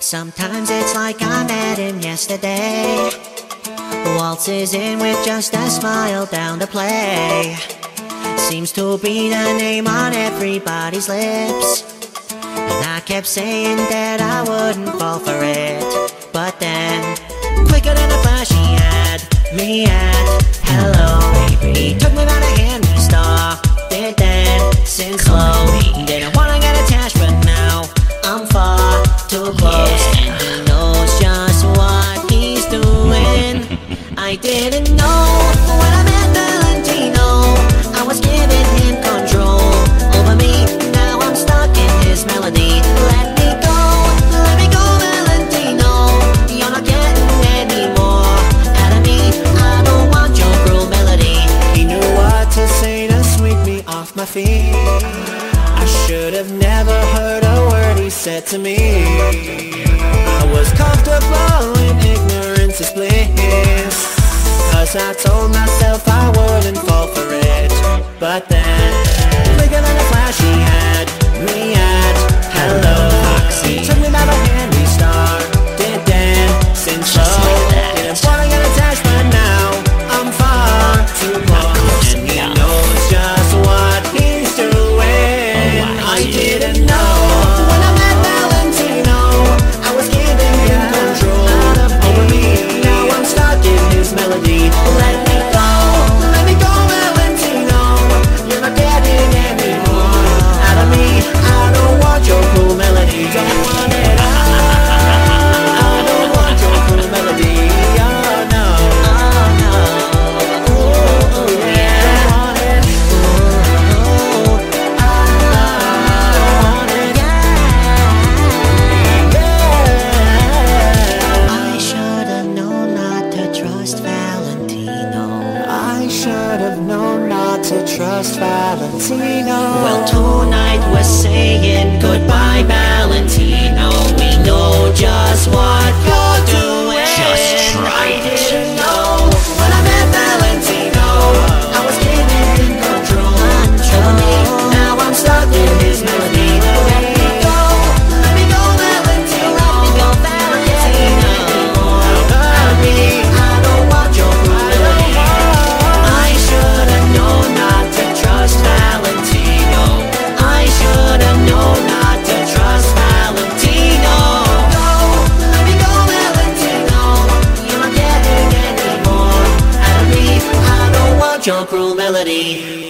Sometimes it's like I met him yesterday. Waltzes in with just a smile down the play. Seems to be the name on everybody's lips. And I kept saying that I wouldn't fall for it. But then, quicker than a flash, he had me at hello. He took me by the hand, we started dancing slow. Didn't wanna get attached, but now I'm far too close. I didn't know when I met Valentino. I was giving him control over me. Now I'm stuck in his melody. Let me go, let me go, Valentino. You're not getting any more out of me. I don't want your cruel melody. He knew what to say to sweep me off my feet. I should have never heard a word he said to me. I was comfortable in ignorance. Cause I told myself I wouldn't fall for it. But then, quicker than a flash, he had me at hello. He took me by the hand, we started dancing slow. Didn't wanna get attached, but now I'm far too close. And he knows just what he's doing. I didn't to trust Valentino. Well, tonight we're saying goodbye, Valentino. Your cruel melody.